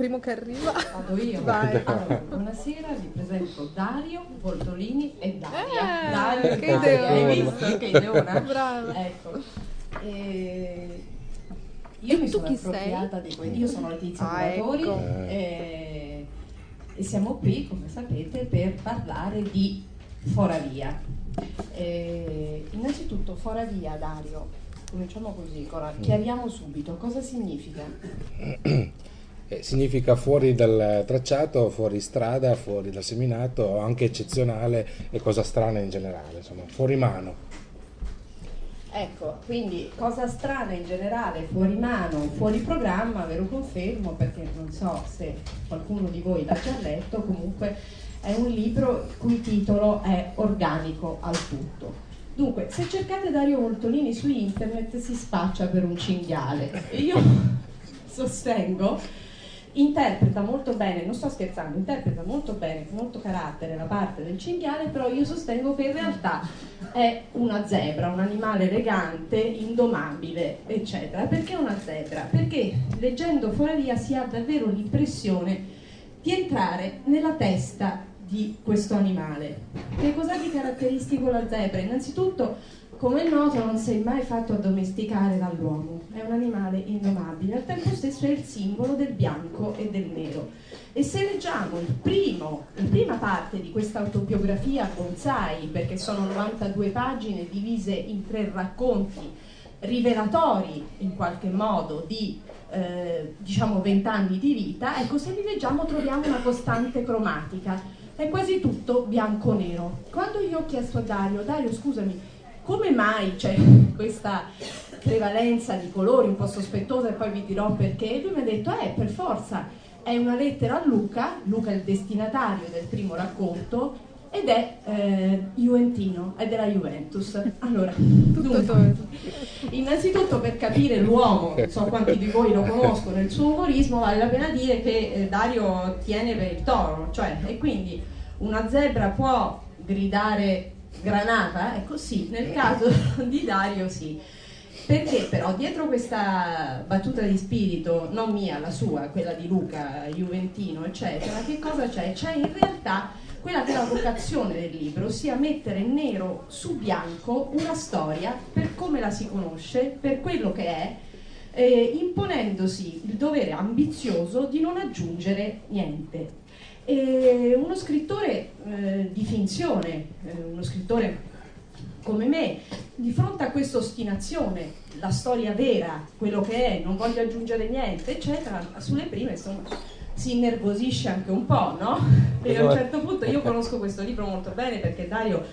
primo che arriva. Vado io. Vai. Allora, buonasera, vi presento Dario, Voltolini e Daria. Eh, Dario e che Daria. Hai visto che ideona? Brava. Ecco. E io mi tu sono chi appropriata di que- Io sono Letizia Ah, Curatori ecco. e, e siamo qui, come sapete, per parlare di Foravia. E, innanzitutto, Foravia, Dario, cominciamo così, ora, chiariamo subito cosa significa. Eh, significa fuori dal tracciato, fuori strada, fuori dal seminato, anche eccezionale e cosa strana in generale, insomma, fuori mano. Ecco, quindi cosa strana in generale, fuori mano, fuori programma, ve lo confermo perché non so se qualcuno di voi l'ha già letto, comunque è un libro il cui titolo è Organico al tutto. Dunque, se cercate Dario Moltolini su internet si spaccia per un cinghiale io sostengo interpreta molto bene, non sto scherzando, interpreta molto bene, con molto carattere la parte del cinghiale, però io sostengo che in realtà è una zebra, un animale elegante, indomabile, eccetera. Perché una zebra? Perché leggendo Foravia si ha davvero l'impressione di entrare nella testa di questo animale. Che cos'ha di caratteristico la zebra? Innanzitutto come è noto non si è mai fatto addomesticare dall'uomo, è un animale indomabile, al tempo stesso è il simbolo del bianco e del nero. E se leggiamo il primo, la prima parte di questa autobiografia bonsai, perché sono 92 pagine divise in tre racconti rivelatori in qualche modo di eh, diciamo vent'anni di vita, ecco se li leggiamo troviamo una costante cromatica, è quasi tutto bianco-nero. Quando io ho chiesto a Dario, Dario scusami, come mai c'è questa prevalenza di colori un po' sospettosa e poi vi dirò perché, lui mi ha detto, eh, per forza, è una lettera a Luca, Luca è il destinatario del primo racconto, ed è eh, Juventino, è della Juventus. Allora, dunque, innanzitutto per capire l'uomo, non so quanti di voi lo conoscono, il suo umorismo, vale la pena dire che eh, Dario tiene per il toro, cioè, e quindi una zebra può gridare granata? Ecco sì, nel caso di Dario sì. Perché però dietro questa battuta di spirito, non mia, la sua, quella di Luca, Juventino, eccetera, che cosa c'è? C'è in realtà quella che è la vocazione del libro, ossia mettere nero su bianco una storia per come la si conosce, per quello che è, eh, imponendosi il dovere ambizioso di non aggiungere niente. E uno scrittore eh, di finzione, eh, uno scrittore come me, di fronte a questa ostinazione, la storia vera, quello che è, non voglio aggiungere niente, eccetera, sulle prime insomma si innervosisce anche un po', no? E a un certo punto io conosco questo libro molto bene perché Dario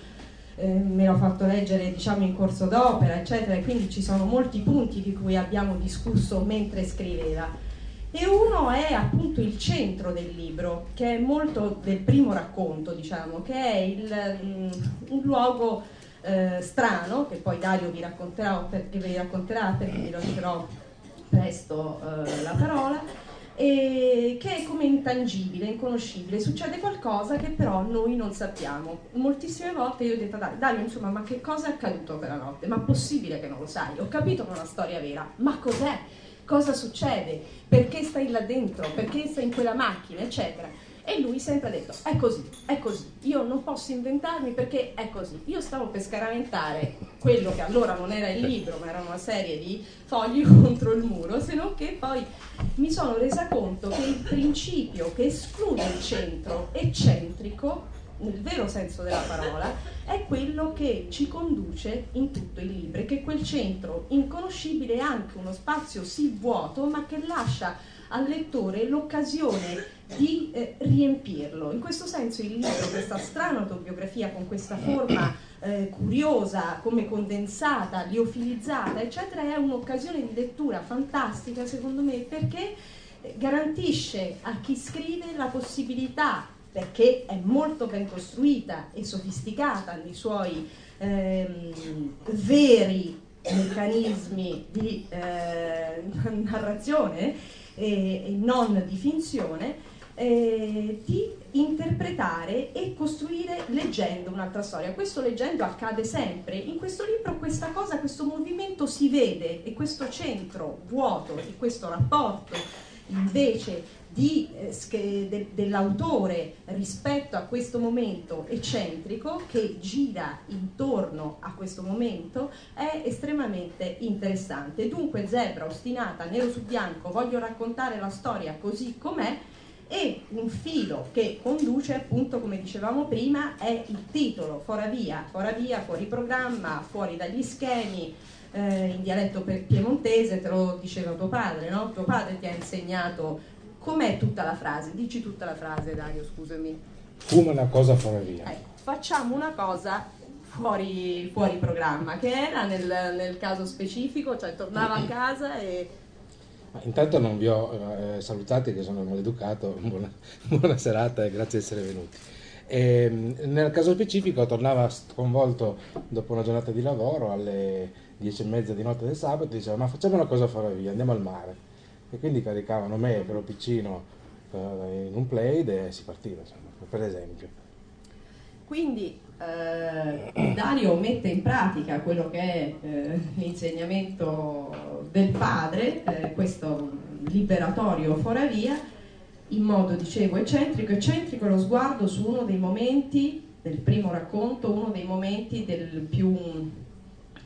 eh, me l'ha fatto leggere diciamo in corso d'opera, eccetera, e quindi ci sono molti punti di cui abbiamo discusso mentre scriveva. E uno è appunto il centro del libro, che è molto del primo racconto, diciamo, che è il, mm, un luogo eh, strano, che poi Dario vi racconterà, perché vi racconterà perché vi lascerò presto eh, la parola, e che è come intangibile, inconoscibile, succede qualcosa che però noi non sappiamo. Moltissime volte io ho detto a Dario, Dario, insomma, ma che cosa è accaduto quella notte? Ma possibile che non lo sai? Ho capito che è una storia vera, ma cos'è? Cosa succede? Perché stai là dentro? Perché stai in quella macchina? Eccetera. E lui sempre ha detto, è così, è così, io non posso inventarmi perché è così. Io stavo per scaramentare quello che allora non era il libro, ma era una serie di fogli contro il muro, se non che poi mi sono resa conto che il principio che esclude il centro eccentrico, nel vero senso della parola, è quello che ci conduce in tutto il libro, e che quel centro inconoscibile è anche uno spazio sì vuoto, ma che lascia al lettore l'occasione di eh, riempirlo. In questo senso il libro, questa strana autobiografia con questa forma eh, curiosa, come condensata, liofilizzata, eccetera, è un'occasione di lettura fantastica secondo me perché eh, garantisce a chi scrive la possibilità, perché è molto ben costruita e sofisticata nei suoi ehm, veri meccanismi di eh, narrazione e, e non di finzione, eh, di interpretare e costruire leggendo un'altra storia. Questo leggendo accade sempre. In questo libro questa cosa, questo movimento si vede e questo centro vuoto e questo rapporto invece di, eh, de, dell'autore rispetto a questo momento eccentrico che gira intorno a questo momento è estremamente interessante. Dunque Zebra ostinata, nero su bianco, voglio raccontare la storia così com'è e un filo che conduce appunto come dicevamo prima è il titolo, fora via, fuori programma, fuori dagli schemi, eh, in dialetto piemontese, te lo diceva tuo padre, no? Tuo padre ti ha insegnato com'è tutta la frase, dici tutta la frase Dario, scusami. Fuma una cosa fuori via. Ecco, facciamo una cosa fuori, fuori programma, che era nel, nel caso specifico, cioè tornava a casa e ma intanto non vi ho eh, salutati che sono maleducato, buona, buona serata e grazie di essere venuti. E, ehm, nel caso specifico tornava sconvolto dopo una giornata di lavoro alle dieci e mezza di notte del sabato e diceva ma facciamo una cosa fuori via, andiamo al mare. E quindi caricavano me che ero piccino eh, in un plaid e si partiva, insomma, per esempio. Quindi eh, Dario mette in pratica quello che è eh, l'insegnamento del padre, eh, questo liberatorio fora via, in modo, dicevo, eccentrico. Eccentrico lo sguardo su uno dei momenti del primo racconto, uno dei momenti del più,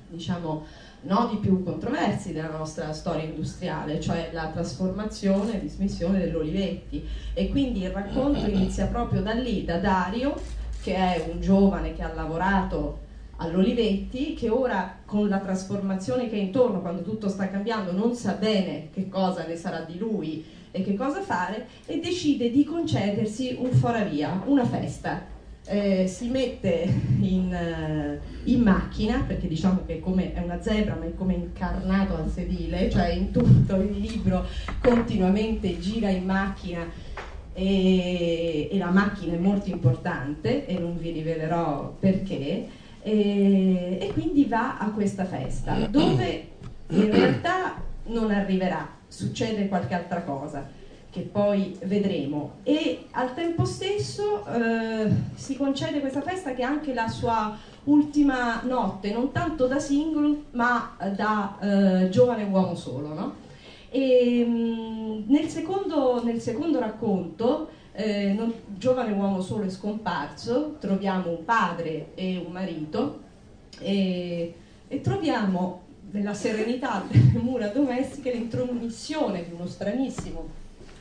diciamo, nodi più controversi della nostra storia industriale, cioè la trasformazione e dismissione dell'Olivetti. E quindi il racconto inizia proprio da lì, da Dario, che è un giovane che ha lavorato all'Olivetti, che ora con la trasformazione che è intorno, quando tutto sta cambiando, non sa bene che cosa ne sarà di lui e che cosa fare, e decide di concedersi un foravia, una festa. Eh, si mette in, uh, in, macchina, perché diciamo che come, è una zebra, ma è come incarnato al sedile, cioè in tutto il libro continuamente gira in macchina e, e, la macchina è molto importante e non vi rivelerò perché e, e quindi va a questa festa dove in realtà non arriverà, succede qualche altra cosa che poi vedremo e al tempo stesso eh, si concede questa festa che è anche la sua ultima notte, non tanto da single ma da eh, giovane uomo solo. No? E, mh, nel, secondo, nel, secondo, racconto, eh, non, giovane uomo solo è scomparso, troviamo un padre e un marito e, e troviamo nella serenità delle mura domestiche l'intromissione di uno stranissimo,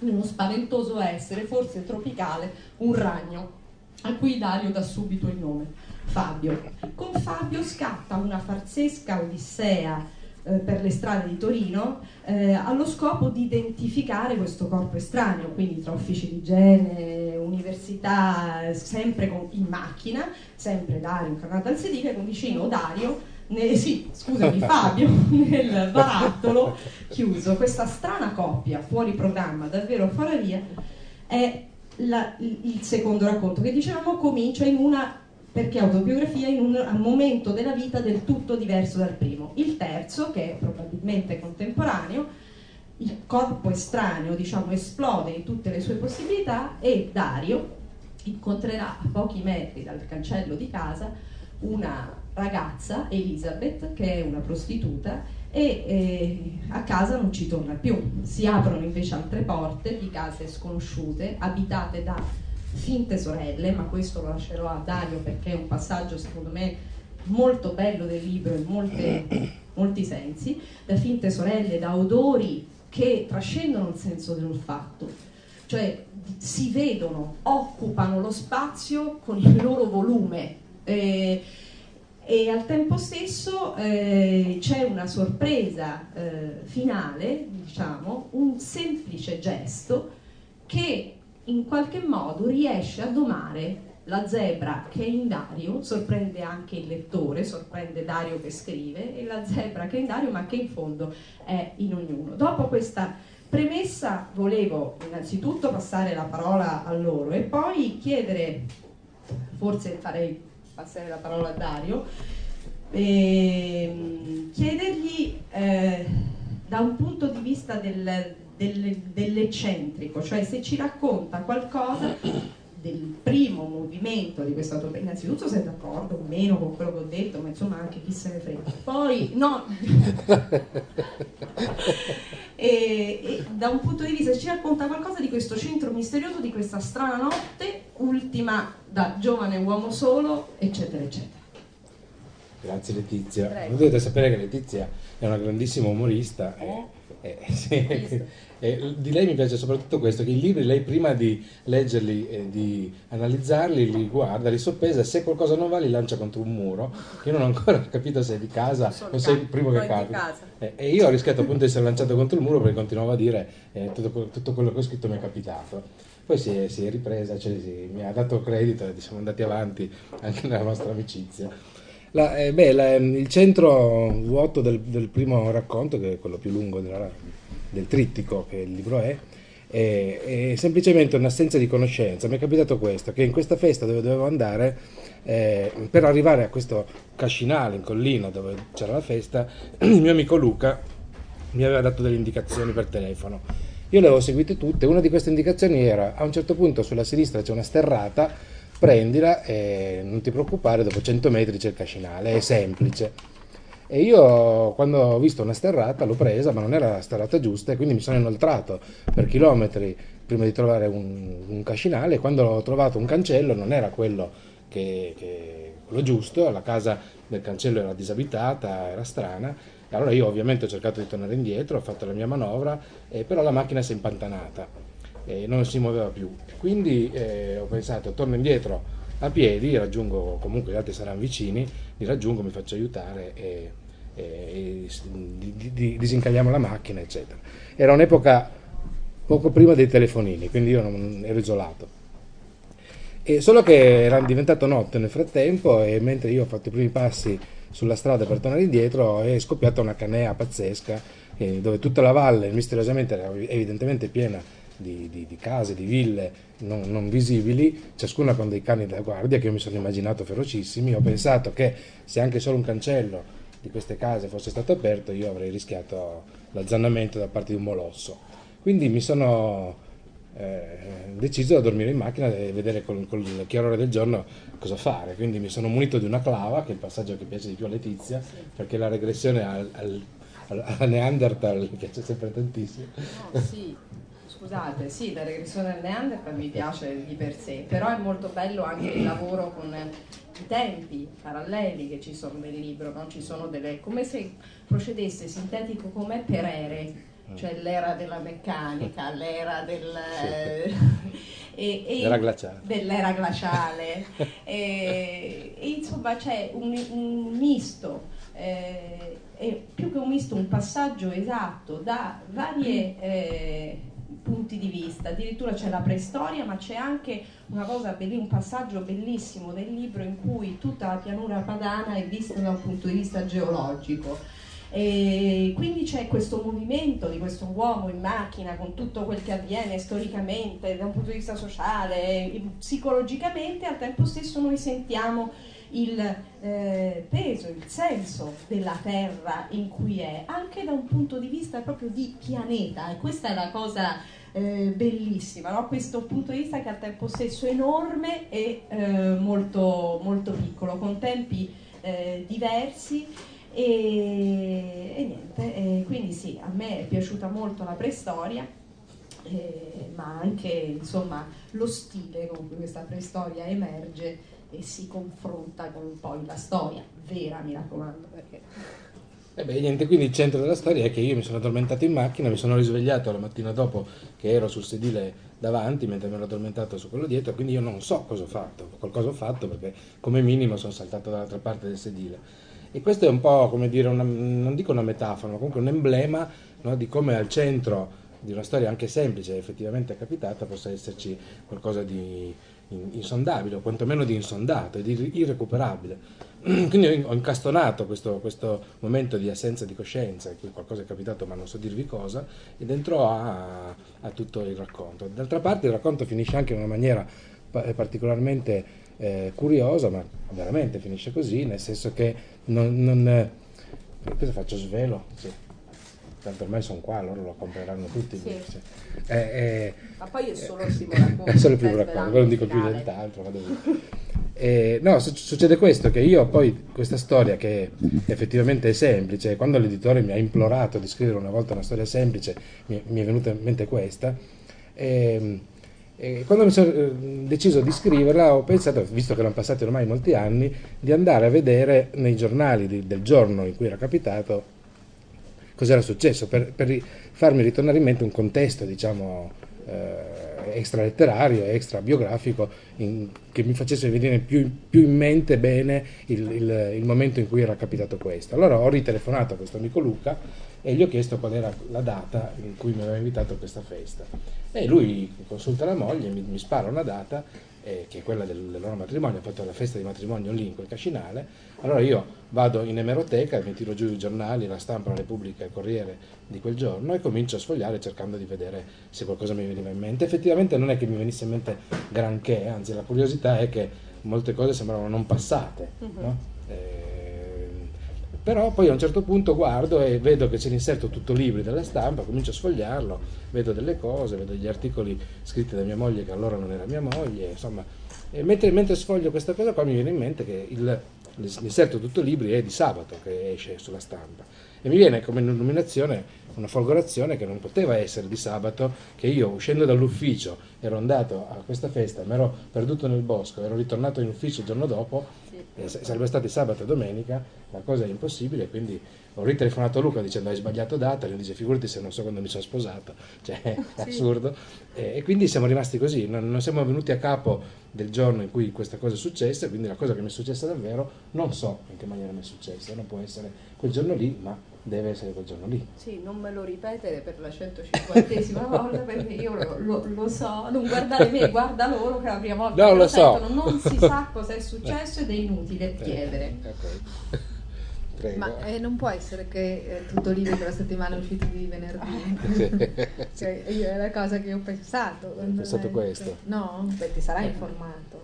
uno spaventoso essere, forse tropicale, un ragno, a cui Dario dà subito il nome, Fabio. Con Fabio scatta una farsesca odissea eh, per le strade di Torino eh, allo scopo di identificare questo corpo estraneo, quindi tra uffici di igiene, università, sempre con, in macchina, sempre Dario incarnato al sedile, con vicino Dario ne, sì, scusami, Fabio, nel barattolo chiuso. Questa strana coppia, fuori programma, davvero fuori via, è la, il secondo racconto che dicevamo comincia in una perché autobiografia in un, un, momento della vita del tutto diverso dal primo. Il terzo, che è probabilmente contemporaneo, il corpo estraneo, diciamo, esplode in tutte le sue possibilità e Dario incontrerà a pochi metri dal cancello di casa una ragazza, Elizabeth, che è una prostituta e eh, a casa non ci torna più. Si aprono invece altre porte di case sconosciute, abitate da finte sorelle, ma questo lo lascerò a Dario perché è un passaggio secondo me molto bello del libro in molte, molti sensi, da finte sorelle, da odori che trascendono il senso dell'olfatto, cioè si vedono, occupano lo spazio con il loro volume eh, e al tempo stesso eh, c'è una sorpresa eh, finale, diciamo, un semplice gesto che in qualche modo riesce a domare la zebra che è in Dario, sorprende anche il lettore, sorprende Dario che scrive, e la zebra che è in Dario ma che in fondo è in ognuno. Dopo questa premessa volevo innanzitutto passare la parola a loro e poi chiedere, forse farei passare la parola a Dario, e chiedergli eh, da un punto di vista del, del, dell'eccentrico, cioè se ci racconta qualcosa del primo movimento di questa utopia. Innanzitutto sei d'accordo o meno con quello che ho detto, ma insomma anche chi se ne frega. Poi no. e, e, da un punto di vista ci racconta qualcosa di questo centro misterioso, di questa strana notte, ultima da giovane uomo solo, eccetera, eccetera. Grazie Letizia. Prego. Dovete sapere che Letizia è una grandissima umorista. Oh. Eh, eh, sì. eh, di lei mi piace soprattutto questo, che i libri lei prima di leggerli e di analizzarli li guarda, li soppesa, se qualcosa non va li lancia contro un muro, io non ho ancora capito se è di casa o se è il primo che capita. Eh, e io ho rischiato appunto di essere lanciato contro il muro perché continuavo a dire eh, tutto, tutto, quello che ho scritto mi è capitato. Poi si è, si è ripresa, cioè, si, mi ha dato credito e siamo andati avanti anche nella nostra amicizia. La, eh, beh, la, il centro vuoto del, del, primo racconto, che è quello più lungo della, del trittico che il libro è, è, è, semplicemente un'assenza di conoscenza. Mi è capitato questo, che in questa festa dove dovevo andare, eh, per arrivare a questo cascinale in collina dove c'era la festa, il mio amico Luca mi aveva dato delle indicazioni per telefono. Io le avevo seguite tutte, una di queste indicazioni era a un certo punto sulla sinistra c'è una sterrata prendila e non ti preoccupare, dopo 100 metri c'è il cascinale, è semplice. E io quando ho visto una sterrata l'ho presa, ma non era la sterrata giusta e quindi mi sono inoltrato per chilometri prima di trovare un, un cascinale quando ho trovato un cancello non era quello, che, che, quello giusto, la casa del cancello era disabitata, era strana. Allora io ovviamente ho cercato di tornare indietro, ho fatto la mia manovra, eh, però la macchina si è impantanata e non si muoveva più. Quindi eh, ho pensato, torno indietro a piedi, raggiungo, comunque gli altri saranno vicini, li raggiungo, mi faccio aiutare e, e, e di, disincagliamo la macchina, eccetera. Era un'epoca poco prima dei telefonini, quindi io non ero isolato. E solo che era diventato notte nel frattempo e mentre io ho fatto i primi passi sulla strada per tornare indietro è scoppiata una canea pazzesca eh, dove tutta la valle misteriosamente era evidentemente piena di, di, di case, di ville non, non, visibili, ciascuna con dei cani da guardia che io mi sono immaginato ferocissimi. Ho pensato che se anche solo un cancello di queste case fosse stato aperto, io avrei rischiato l'azzannamento da parte di un molosso. Quindi mi sono eh, deciso da dormire in macchina e vedere con il chiarore del giorno cosa fare. Quindi mi sono munito di una clava, che è il passaggio che piace di più a Letizia, perché la regressione al, al, al, Neanderthal piace sempre tantissimo. No, sì scusate, sì, la regressione al Neanderthal mi piace di per sé, però è molto bello anche il lavoro con i tempi paralleli che ci sono nel libro, no? ci sono delle, come se procedesse sintetico come per ere, cioè l'era della meccanica, l'era del, e, e l'era glaciale, dell'era glaciale. E, e, insomma c'è un, un misto, eh, più che un misto, un passaggio esatto da varie... Eh, punti di vista, addirittura c'è la preistoria, ma c'è anche una cosa, un passaggio bellissimo del libro in cui tutta la pianura padana è vista da un punto di vista geologico. E quindi c'è questo movimento di questo uomo in macchina con tutto quel che avviene storicamente, da un punto di vista sociale, psicologicamente, al tempo stesso noi sentiamo il eh, peso, il senso della Terra in cui è, anche da un punto di vista proprio di pianeta. E questa è la cosa eh, bellissima, no? questo punto di vista che al tempo stesso è enorme e eh, molto, molto piccolo, con tempi eh, diversi. E, e niente, quindi sì, a me è piaciuta molto la preistoria, eh, ma anche insomma, lo stile con cui questa preistoria emerge e si confronta con poi la storia vera, mi raccomando. Perché... E beh, niente, quindi il centro della storia è che io mi sono addormentato in macchina, mi sono risvegliato la mattina dopo che ero sul sedile davanti mentre mi ero addormentato su quello dietro, quindi io non so cosa ho fatto, qualcosa ho fatto perché come minimo sono saltato dall'altra parte del sedile. E questo è un po' come dire, una, non dico una metafora, ma comunque un emblema no, di come al centro di una storia anche semplice, effettivamente capitata, possa esserci qualcosa di insondabile, o quantomeno di insondato di irrecuperabile. Quindi ho incastonato questo, questo, momento di assenza di coscienza, in cui qualcosa è capitato ma non so dirvi cosa, e dentro a, a tutto il racconto. D'altra parte il racconto finisce anche in una maniera particolarmente eh, curiosa, ma veramente finisce così, nel senso che non... non eh, cosa faccio svelo? Sì. tanto ormai sono qua, loro lo compreranno tutti. Sì. Cioè, è, è, Ma poi è solo il primo racconto. è solo il primo racconto, non dico più nient'altro. Eh, no, su- succede questo, che io poi questa storia che effettivamente è semplice, quando l'editore mi ha implorato di scrivere una volta una storia semplice, mi, mi è venuta in mente questa, ehm, e quando mi sono eh, deciso di scriverla ho pensato, visto che erano passati ormai molti anni, di andare a vedere nei giornali di- del giorno in cui era capitato cos'era successo, per, per farmi ritornare in mente un contesto, diciamo, eh, extra letterario, extra biografico, in- che mi facesse venire più, più in mente bene il, il- il momento in cui era capitato questo. Allora ho ritelefonato a questo amico Luca e gli ho chiesto qual era la data in cui mi aveva invitato a questa festa. E lui consulta la moglie, mi, mi spara una data, eh, che è quella del, del loro matrimonio, ha fatto la festa di matrimonio lì in quel cascinale. Allora io vado in emeroteca, mi tiro giù i giornali, la stampa, la Repubblica, il Corriere di quel giorno e comincio a sfogliare cercando di vedere se qualcosa mi veniva in mente. Effettivamente non è che mi venisse in mente granché, anzi la curiosità è che molte cose sembravano non passate. no? Eh, però poi a un certo punto guardo e vedo che c'è l'inserto tutto libri della stampa, comincio a sfogliarlo, vedo delle cose, vedo degli articoli scritti da mia moglie che allora non era mia moglie, insomma, e mentre, mentre sfoglio questa cosa qua mi viene in mente che il- l'inserto tutto libri è di sabato che esce sulla stampa e mi viene come illuminazione una folgorazione che non poteva essere di sabato, che io uscendo dall'ufficio ero andato a questa festa, mi ero perduto nel bosco, ero ritornato in ufficio il giorno dopo. Eh, sarebbe stato sabato e domenica, la cosa è impossibile, quindi ho ritelefonato a Luca dicendo hai sbagliato data, lui dice figurati se non so quando mi sono sposato, cioè è assurdo, e, e quindi siamo rimasti così, non, non siamo venuti a capo del giorno in cui questa cosa è successa, quindi la cosa che mi è successa davvero non so in che maniera mi è successa, non può essere quel giorno lì, ma deve essere quel giorno lì. Sì, non me lo ripetere per la 150esima volta perché io lo, lo- lo so, non guardare me, guarda loro che la prima volta No, che lo so. sentono, non si sa cosa è successo ed è inutile chiedere. Eh, ok. Prego. Ma eh, non può essere che eh, tutto libro per la settimana è uscito di venerdì. Sì. Cioè, io- è la cosa che ho pensato. quando pensato questo? No, beh, ti sarai informato.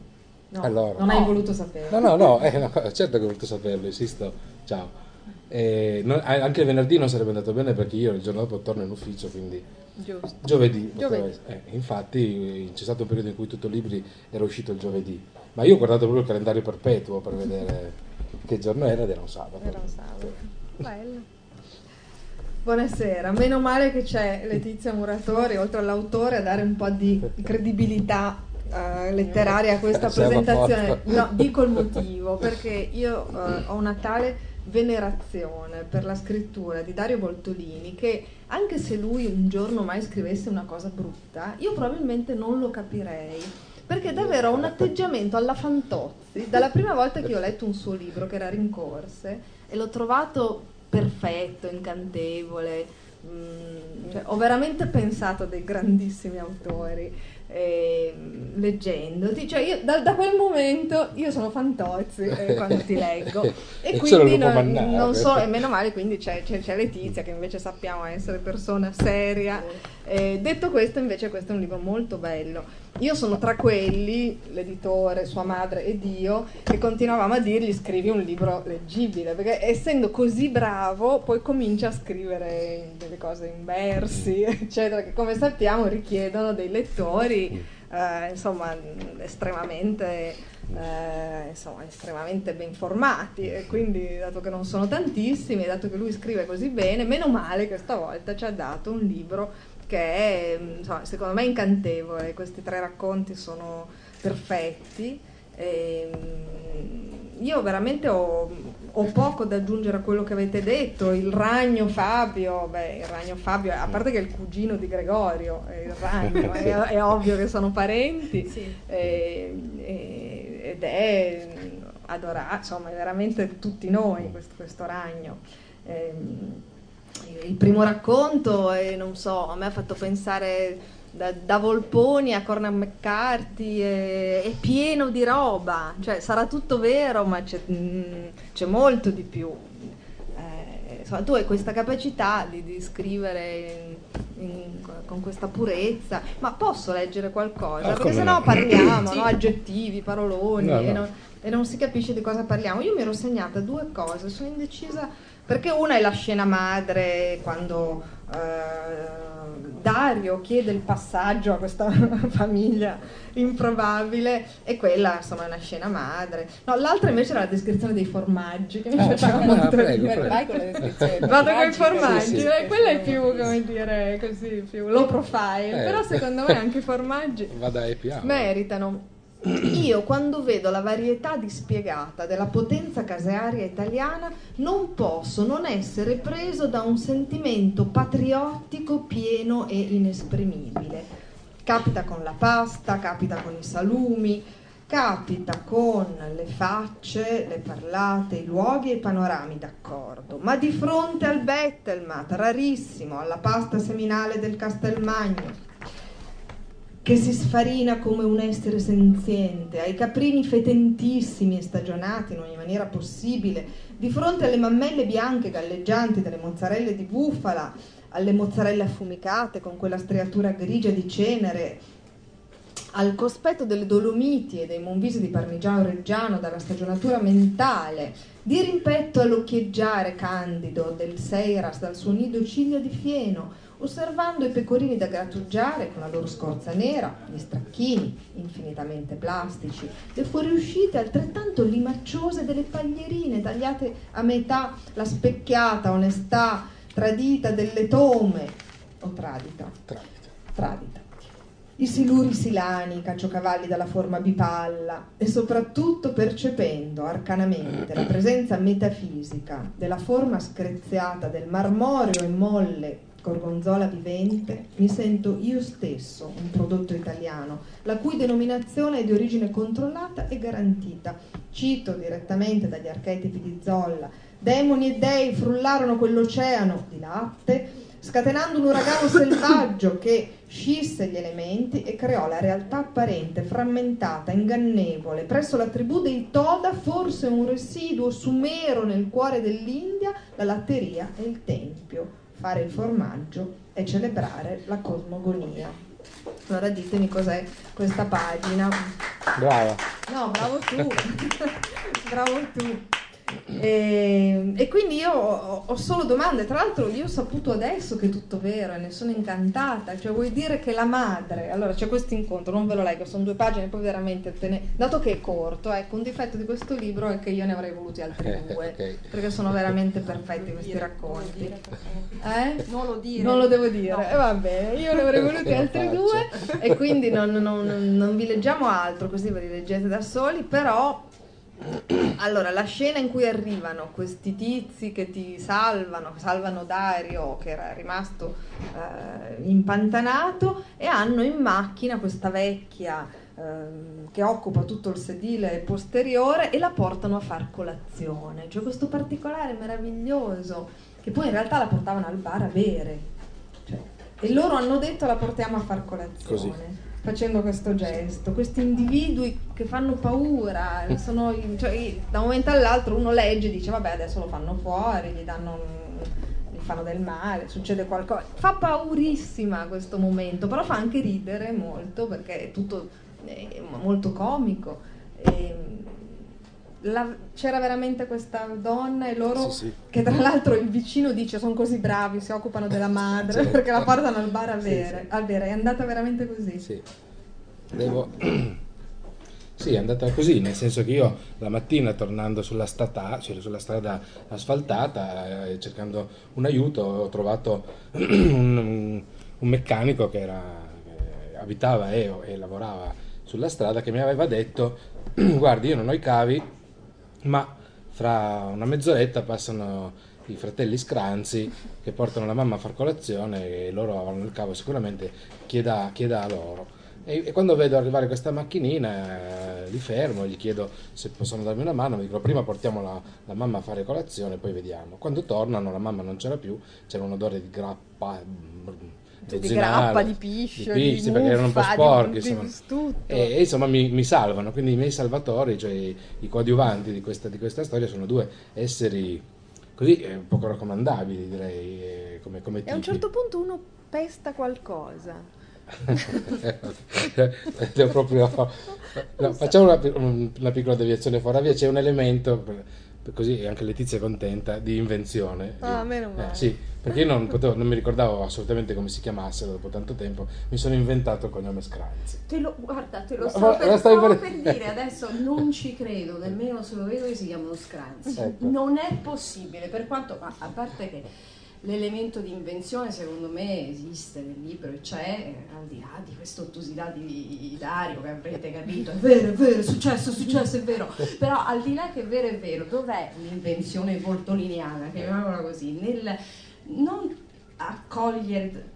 No, Allora. non hai voluto sapere. No, no, no, eh, no, certo che ho voluto saperlo, insisto. Ciao. A- anche il venerdì non sarebbe andato bene perché io il giorno dopo torno in ufficio, quindi Giusto. giovedì. Giovedì. eh, infatti c'è stato un periodo in cui tutto libri era uscito il giovedì, ma io ho guardato proprio il calendario perpetuo per vedere che giorno era ed era un sabato. Era un sabato. Bello. Buonasera, meno male che c'è Letizia Muratori, oltre all'autore, a dare un po' di credibilità eh, letteraria a questa presentazione. No, dico il motivo, perché io eh, ho una tale venerazione per la scrittura di Dario Voltolini che anche se lui un giorno mai scrivesse una cosa brutta, io probabilmente non lo capirei. Perché davvero ha un atteggiamento alla Fantozzi. Dalla prima volta che ho letto un suo libro, che era Rincorse, e l'ho trovato perfetto, incantevole. mm, cioè, ho veramente pensato a dei grandissimi autori eh, leggendoti. Cioè, io, da, da quel momento io sono Fantozzi eh, quando ti leggo. E E quindi non, mannare. non so, e meno male, quindi c'è, c'è- c'è Letizia che invece sappiamo essere persona seria. Eh, detto questo, invece, questo è un libro molto bello. Io sono tra quelli, l'editore, sua madre ed io, che continuavamo a dirgli scrivi un libro leggibile, perché essendo così bravo poi comincia a scrivere delle cose in versi, eccetera, che come sappiamo richiedono dei lettori eh, insomma estremamente eh, insomma, estremamente ben formati e quindi dato che non sono tantissimi e dato che lui scrive così bene meno male che stavolta ci ha dato un libro che è insomma, secondo me incantevole. Questi tre racconti sono perfetti Ehm, io veramente ho, ho poco da aggiungere a quello che avete detto. Il ragno Fabio, beh, il ragno Fabio, a parte che è il cugino di Gregorio, è il ragno, è, è ovvio che sono parenti, Sì. eh, eh, ed è adorato, insomma, è veramente tutti noi questo, questo ragno. Ehm, il primo racconto, eh, non so, a me ha fatto pensare da, da Volponi a Cornel McCarthy, eh, è pieno di roba, cioè sarà tutto vero, ma c'è, mm, c'è molto di più. Eh, insomma, tu hai questa capacità di, di scrivere in- in- con questa purezza, ma posso leggere qualcosa? Ah, Perché sennò no. parliamo, Sì. no? aggettivi, paroloni, No, e no. non- e non si capisce di cosa parliamo. Io mi ero segnata due cose, sono indecisa Perché una è la scena madre quando eh, Dario chiede il passaggio a questa famiglia improbabile e quella insomma è una scena madre. No, l'altra invece era la descrizione dei formaggi che mi Ah, faceva ah, molto prego, ridere. prego. Vai con le descrizioni. Vado con i Formaggi, sì, sì. eh, quella è più come dire così, più low profile, Eh. però secondo me anche i formaggi meritano. Io quando vedo la varietà dispiegata della potenza casearia italiana non posso non essere preso da un sentimento patriottico pieno e inesprimibile. Capita con la pasta, capita con i salumi, capita con le facce, le parlate, i luoghi e i panorami d'accordo, ma di fronte al Bettelmat, rarissimo, alla pasta seminale del Castelmagno, che si sfarina come un essere senziente, ai caprini fetentissimi e stagionati in ogni maniera possibile, di fronte alle mammelle bianche galleggianti delle mozzarelle di bufala, alle mozzarelle affumicate con quella striatura grigia di cenere, al cospetto delle Dolomiti e dei Monvisi di Parmigiano Reggiano dalla stagionatura mentale, di rimpetto all'occhieggiare candido del Seiras dal suo nido ciglia di fieno, osservando i pecorini da grattugiare con la loro scorza nera, gli stracchini infinitamente plastici, le fuoriuscite altrettanto limacciose delle paglierine tagliate a metà, la specchiata onestà tradita delle tome, o tradita, Tramite. tradita. I siluri silani, caciocavalli dalla forma bipalla e soprattutto percependo arcanamente la presenza metafisica della forma screziata del marmoreo e molle gorgonzola vivente, mi sento io stesso un prodotto italiano, la cui denominazione è di origine controllata e garantita. Cito direttamente dagli archetipi di Zolla, demoni e dei frullarono quell'oceano di latte scatenando un uragano selvaggio che scisse gli elementi e creò la realtà apparente, frammentata, ingannevole. Presso la tribù dei Toda, forse un residuo sumero nel cuore dell'India, la latteria e il tempio. Fare il formaggio e celebrare la cosmogonia. Allora ditemi cos'è questa pagina. Brava. No, bravo tu, bravo tu. E, e quindi io ho, ho solo domande, tra l'altro io ho saputo adesso che è tutto vero e ne sono incantata, cioè vuoi dire che la madre, allora c'è questo incontro, non ve lo leggo, sono due pagine, poi veramente te ne, dato che è corto, ecco un difetto di questo libro è che io ne avrei voluti altri due, Ok. perché sono veramente perfetti questi racconti. Eh? Non lo dire. Non lo devo dire, No. e va bene, io ne avrei voluti Lo altri due e quindi non, non- non vi leggiamo altro, così ve li leggete da soli, però allora la scena in cui arrivano questi tizi che ti salvano, salvano Dario che era rimasto eh, impantanato e hanno in macchina questa vecchia ehm, che occupa tutto il sedile posteriore e la portano a far colazione, cioè questo particolare meraviglioso che poi in realtà la portavano al bar a bere. Cioè, e loro hanno detto la portiamo a far colazione. Così. Facendo questo gesto, questi individui che fanno paura, sono, cioè, da un momento all'altro uno legge e dice vabbè adesso lo fanno fuori, gli danno gli fanno del male, succede qualcosa. Fa paurissima questo momento, però fa anche ridere molto perché è tutto eh, molto comico. E, la- c'era veramente questa donna e loro Sì, sì. che tra l'altro il vicino dice sono così bravi, si occupano della madre Certo. perché la portano al bar a Sì, bere. sì. A bere. È andata veramente così. Sì. Devo... Sì, è andata così, nel senso che io la mattina tornando sulla, stata, cioè sulla strada asfaltata, eh, cercando un aiuto, ho trovato un, un meccanico che, era, che abitava e, e lavorava sulla strada che mi aveva detto, guardi io non ho i cavi, ma fra una mezz'oretta passano i fratelli Scranzi che portano la mamma a far colazione e loro avranno il cavo sicuramente, chieda, chieda a loro. E, e quando vedo arrivare questa macchinina eh, li fermo gli chiedo se possono darmi una mano, mi dicono prima portiamo la, la mamma a fare colazione poi vediamo. Quando tornano la mamma non c'era più, c'era un odore di grappa, mm, Di dozzinale, grappa, di piscio, di di, pisci, perché erano un po' muffa, sporchi. di, insomma. E, e insomma mi, mi salvano, quindi i miei salvatori, cioè i, i coadiuvanti di questa, di questa storia sono due esseri così eh, poco raccomandabili direi eh, come, come E a un certo punto uno pesta qualcosa. Proprio... no, facciamo una, una piccola deviazione fuori via, c'è un elemento così anche Letizia è contenta, di invenzione. Ah, meno Eh, male. sì, perché io non, potevo- non mi ricordavo assolutamente come si chiamassero dopo tanto tempo, mi sono inventato il cognome Scranzi. Te lo, guarda, te lo sto ma- per, stavo per- per dire adesso, non ci credo, nemmeno se lo vedo che si chiamano Scranzi. Ecco. Non è possibile, per quanto, ma a parte che l'elemento di invenzione secondo me esiste nel libro e c'è, eh, al di là di questa ottusità di Dario che avrete capito, è vero, è vero, è successo, è successo, è vero, però al di là che è vero, è vero, dov'è l'invenzione voltoliniana, chiamiamola così, nel non accogliere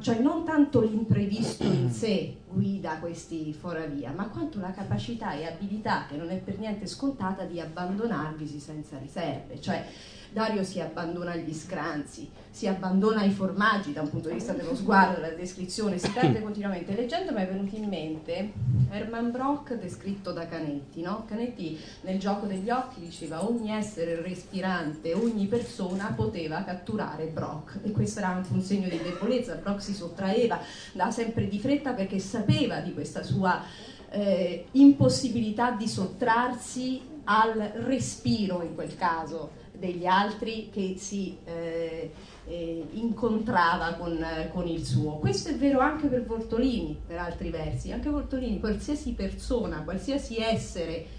cioè non tanto l'imprevisto in sé guida questi foravia, ma quanto la capacità e abilità, che non è per niente scontata, di abbandonarvisi senza riserve. Cioè Dario si abbandona agli scranzi, si abbandona ai formaggi da un punto di vista dello sguardo, della descrizione, si perde continuamente. Leggendo mi è venuto in mente Herman Brock descritto da Canetti. No? Canetti nel gioco degli occhi diceva ogni essere respirante, ogni persona poteva catturare Brock e questo era anche un segno di debolezza. Brock si sottraeva, andava sempre di fretta perché sapeva di questa sua eh, impossibilità di sottrarsi al respiro in quel caso degli altri che si eh, eh, incontrava con, con il suo. Questo è vero anche per Voltolini, per altri versi. Anche Voltolini, qualsiasi persona, qualsiasi essere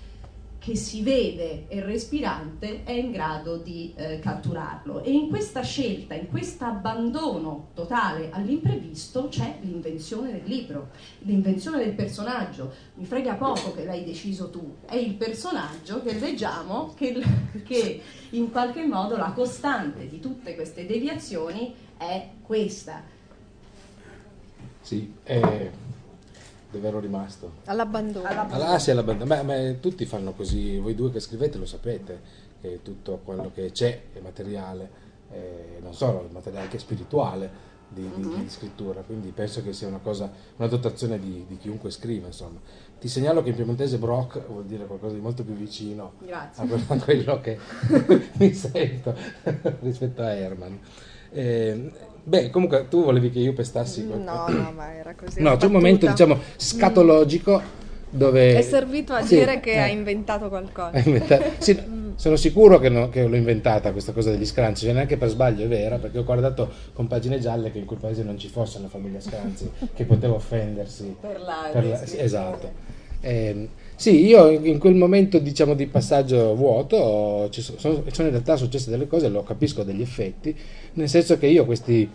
che si vede e respirante è in grado di eh, catturarlo. E in questa scelta, in questo abbandono totale all'imprevisto c'è l'invenzione del libro, l'invenzione del personaggio. Mi frega poco che l'hai deciso tu, è il personaggio che leggiamo che, che in qualche modo la costante di tutte queste deviazioni è questa. Sì, eh, dove ero rimasto? All'abbandono. All'abbandono. Ah, sì, alla banda. Ma, ma tutti fanno così, voi due che scrivete lo sapete, che tutto quello che c'è è materiale, eh, non solo, è materiale anche spirituale di, di- Mhm. di scrittura, quindi penso che sia una cosa, una dotazione di, di chiunque scriva, insomma. Ti segnalo che in piemontese Brock vuol dire qualcosa di molto più vicino Grazie. a quello che mi sento rispetto a Herman. Eh, beh, comunque tu volevi che io pestassi No, qualcosa? no, ma era così. No, c'è un momento, diciamo, scatologico dove... È servito a Sì, dire che eh. ha inventato qualcosa. Inventato- sì, sono sicuro che, no- che l'ho inventata questa cosa degli scranzi, cioè neanche per sbaglio è vera, perché ho guardato con pagine gialle che in quel paese non ci fosse una famiglia Scranzi, che poteva offendersi. Per la per la- sì, esatto. Ehm, sì, io in quel momento diciamo di passaggio vuoto sono, sono in realtà successe delle cose, lo capisco degli effetti, nel senso che io questi,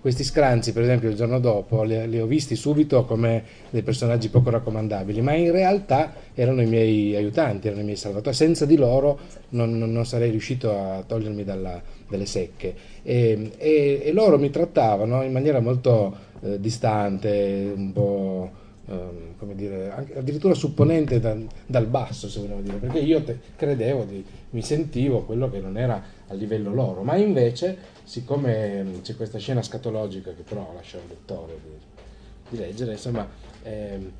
questi scranzi, per esempio, il giorno dopo li, li ho visti subito come dei personaggi poco raccomandabili, ma in realtà erano i miei aiutanti, erano i miei salvatori. Senza di loro non, non- non sarei riuscito a togliermi dalla- dalle secche. E, e- e loro mi trattavano in maniera molto eh, distante, un po' ehm, come dire, anche- addirittura supponente da- dal basso, se vogliamo dire, perché io te- credevo, di- mi sentivo quello che non era a livello loro, ma invece, siccome mh, c'è questa scena scatologica che però lascia al lettore di, di leggere, insomma, ehm,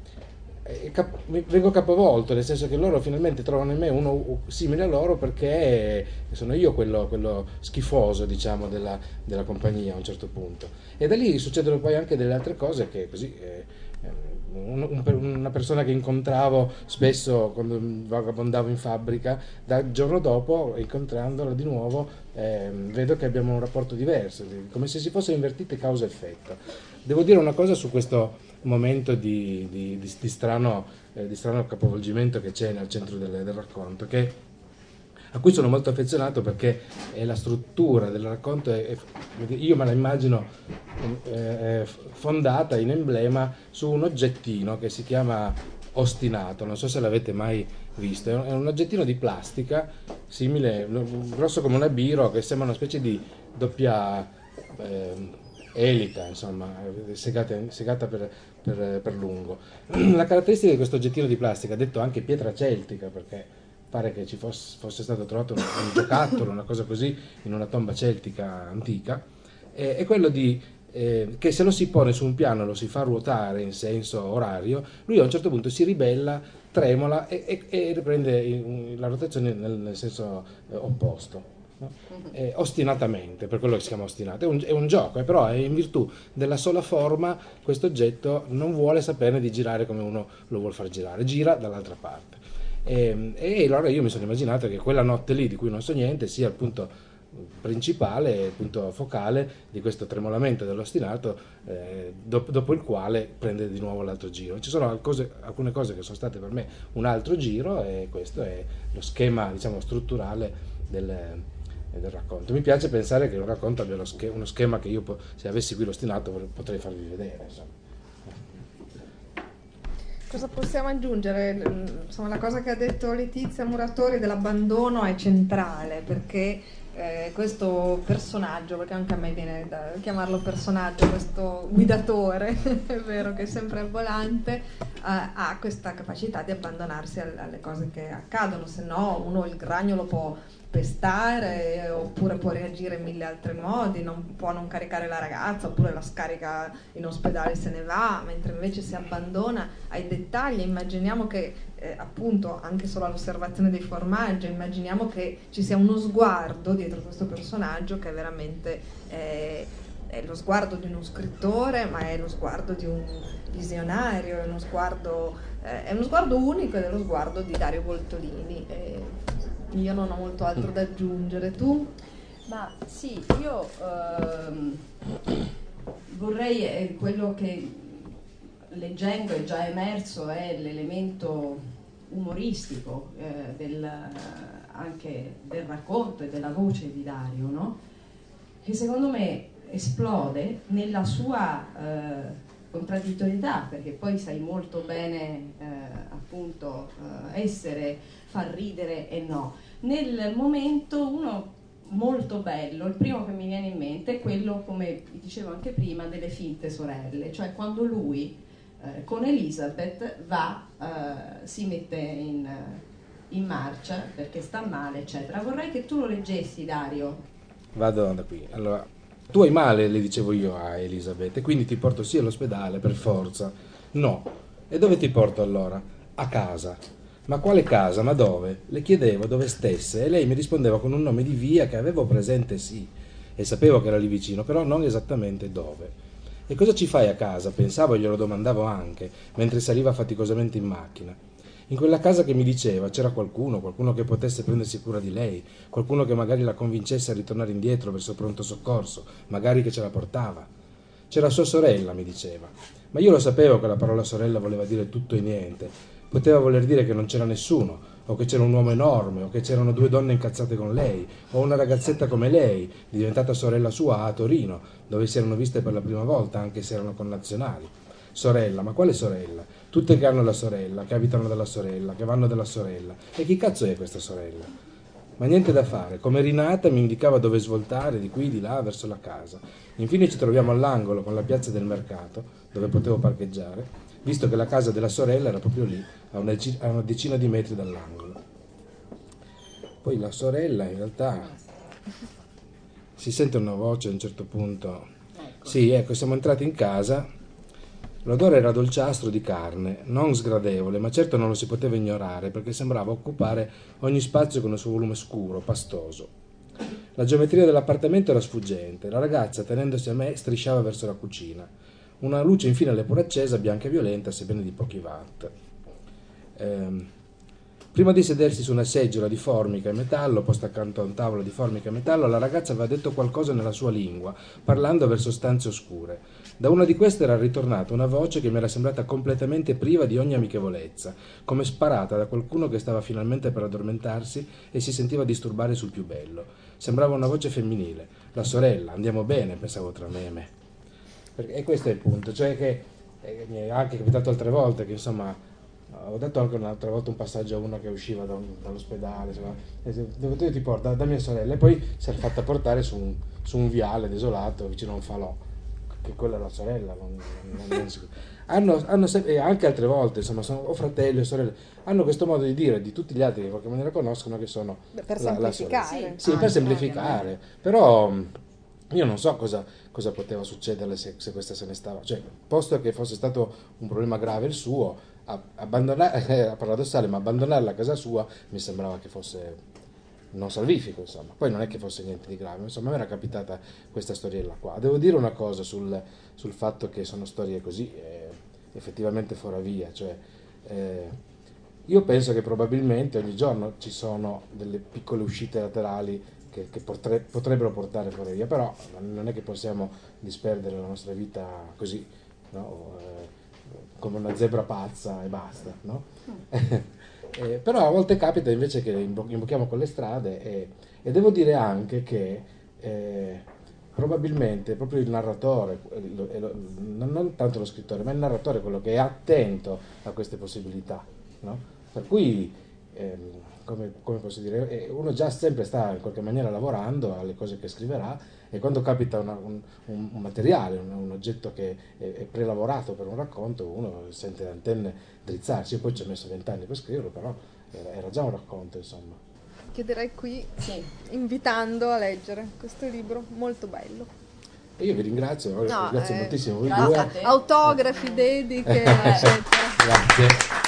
eh, cap- vengo capovolto, nel senso che loro finalmente trovano in me uno simile a loro perché sono io quello, quello schifoso, diciamo, della, della compagnia a un certo punto. E da lì succedono poi anche delle altre cose che così... eh, un- un una persona che incontravo spesso quando vagabondavo in fabbrica, dal giorno dopo, incontrandola di nuovo, ehm, vedo che abbiamo un rapporto diverso, di- come se si fosse invertite causa-effetto. Devo dire una cosa su questo momento di, di- di- di strano, eh, di strano capovolgimento che c'è nel centro del, del racconto, che a cui sono molto affezionato perché la struttura del racconto, è- è- io me la immagino eh, eh, fondata in emblema su un oggettino che si chiama ostinato, non so se l'avete mai visto, è un, oggettino di plastica simile, grosso come una biro, che sembra una specie di doppia ehm, elica, insomma, eh, segata, segata per, per- per lungo. La caratteristica di questo oggettino di plastica, detto anche pietra celtica, perché pare che ci fosse, fosse stato trovato un, un giocattolo, una cosa così, in una tomba celtica antica, è, è quello di, eh, che se lo si pone su un piano e lo si fa ruotare in senso orario, lui a un certo punto si ribella, tremola e, e- e riprende la rotazione nel, nel senso eh, opposto. Eh, ostinatamente, per quello che si chiama ostinato, è un, è un gioco, eh, però è in virtù della sola forma questo oggetto non vuole saperne di girare come uno lo vuole far girare, gira dall'altra parte. E, e allora io mi sono immaginato che quella notte lì, di cui non so niente, sia il punto principale, il punto focale di questo tremolamento dell'ostinato, eh, dopo, dopo, il quale prende di nuovo l'altro giro. Ci sono cose, alcune cose che sono state per me un altro giro e questo è lo schema diciamo, strutturale del, del racconto. Mi piace pensare che un racconto abbia uno schema che io, se avessi qui l'ostinato, potrei farvi vedere. Insomma. Cosa possiamo aggiungere? Insomma, la cosa che ha detto Letizia Muratori dell'abbandono è centrale perché eh, questo personaggio, perché anche a me viene da chiamarlo personaggio, questo guidatore, è vero che è sempre al volante, eh, ha questa capacità di abbandonarsi alle cose che accadono, se no uno il ragno lo può pestare oppure può reagire in mille altri modi, non può non caricare la ragazza oppure la scarica in ospedale e se ne va, mentre invece si abbandona ai dettagli. Immaginiamo che eh, appunto anche solo all'osservazione dei formaggi, immaginiamo che ci sia uno sguardo dietro questo personaggio che è veramente eh, è lo sguardo di uno scrittore, ma è lo sguardo di un visionario, è uno sguardo, eh, è uno sguardo unico ed è lo sguardo di Dario Voltolini. Io non ho molto altro da aggiungere, tu? Ma sì, io ehm, vorrei, eh, quello che leggendo è già emerso è l'elemento umoristico eh, del, anche del racconto e della voce di Dario, no? che secondo me esplode nella sua eh, contraddittorietà, perché poi sai molto bene eh, appunto eh, essere, far ridere e no. Nel momento uno molto bello, il primo che mi viene in mente è quello, come dicevo anche prima, delle finte sorelle, cioè quando lui eh, con Elizabeth va, eh, si mette in, in, marcia perché sta male, eccetera. Vorrei che tu lo leggessi, Dario. Vado da qui. Allora, tu hai male, le dicevo io a Elisabeth, e quindi ti porto sì all'ospedale per forza. No. E dove ti porto allora? A casa. Ma quale casa? Ma dove? Le chiedevo dove stesse e lei mi rispondeva con un nome di via che avevo presente sì e sapevo che era lì vicino, però non esattamente dove. E cosa ci fai a casa? Pensavo e glielo domandavo anche, mentre saliva faticosamente in macchina. In quella casa che mi diceva c'era qualcuno, qualcuno che potesse prendersi cura di lei, qualcuno che magari la convincesse a ritornare indietro verso pronto soccorso, magari che ce la portava. C'era sua sorella, mi diceva. Ma io lo sapevo che la parola sorella voleva dire tutto e niente. Poteva voler dire che non c'era nessuno, o che c'era un uomo enorme, o che c'erano due donne incazzate con lei, o una ragazzetta come lei, diventata sorella sua a Torino, dove si erano viste per la prima volta, anche se erano connazionali. Sorella, ma quale sorella? Tutte che hanno la sorella, che abitano dalla sorella, che vanno dalla sorella. E chi cazzo è questa sorella? Ma niente da fare, come rinata mi indicava dove svoltare, di qui, di là, verso la casa. Infine ci troviamo all'angolo con la piazza del mercato, dove potevo parcheggiare, visto che la casa della sorella era proprio lì, a una, a una decina di metri dall'angolo. Poi la sorella in realtà si sente una voce a un certo punto. Ecco. Sì, ecco, siamo entrati in casa. L'odore era dolciastro di carne, non sgradevole, ma certo non lo si poteva ignorare perché sembrava occupare ogni spazio con il suo volume scuro, pastoso. La geometria dell'appartamento era sfuggente. La ragazza, tenendosi a me, strisciava verso la cucina. Una luce infine l'eppure accesa, bianca e violenta, sebbene di pochi watt. Ehm, prima di sedersi su una seggiola di formica e metallo, posta accanto a un tavolo di formica e metallo, la ragazza aveva detto qualcosa nella sua lingua, parlando verso stanze oscure. Da una di queste era ritornata una voce che mi era sembrata completamente priva di ogni amichevolezza, come sparata da qualcuno che stava finalmente per addormentarsi e si sentiva disturbare sul più bello. Sembrava una voce femminile. La sorella, andiamo bene, pensavo tra me e me. E questo è il punto, cioè che eh, mi è anche capitato altre volte che insomma ho detto anche un'altra volta un passaggio a una che usciva da un, dall'ospedale, insomma, dove ti porta da, da, mia sorella e poi si è fatta portare su un, su un, viale desolato vicino a un falò, che quella è la sorella. Non, non, non hanno, hanno, e anche altre volte, insomma, sono o fratelli o sorelle, hanno questo modo di dire di tutti gli altri che in qualche maniera conoscono che sono per la, semplificare. La sì, sì ah, per semplificare, però io non so cosa, cosa poteva succederle se, se, questa se ne stava, cioè, posto che fosse stato un problema grave il suo, abbandonare, è paradossale, ma abbandonarla a casa sua mi sembrava che fosse non salvifico, insomma. Poi non è che fosse niente di grave, insomma, mi era capitata questa storiella qua. Devo dire una cosa sul, sul fatto che sono storie così, eh, effettivamente fuori via, cioè... Eh, io penso che probabilmente ogni giorno ci sono delle piccole uscite laterali che, che potre, potrebbero portare fuori via, però non è che possiamo disperdere la nostra vita così, no? eh, come una zebra pazza e basta. No? eh, però a volte capita invece che imbocchiamo con le strade e, e devo dire anche che eh, probabilmente proprio il narratore, non tanto lo scrittore, ma il narratore è quello che è attento a queste possibilità. No? Per cui, ehm, come, come, posso dire, uno già sempre sta in qualche maniera lavorando alle cose che scriverà e quando capita una, un, un, un, materiale, un, un, oggetto che è, è, prelavorato per un racconto, uno sente le antenne drizzarsi. Io poi ci ho messo vent'anni per scriverlo, però era, era già un racconto, insomma chiuderei qui sì. invitando a leggere questo libro molto bello. E io vi ringrazio, no, ringrazio eh, moltissimo voi due. Autografi, dediche, eccetera. Grazie.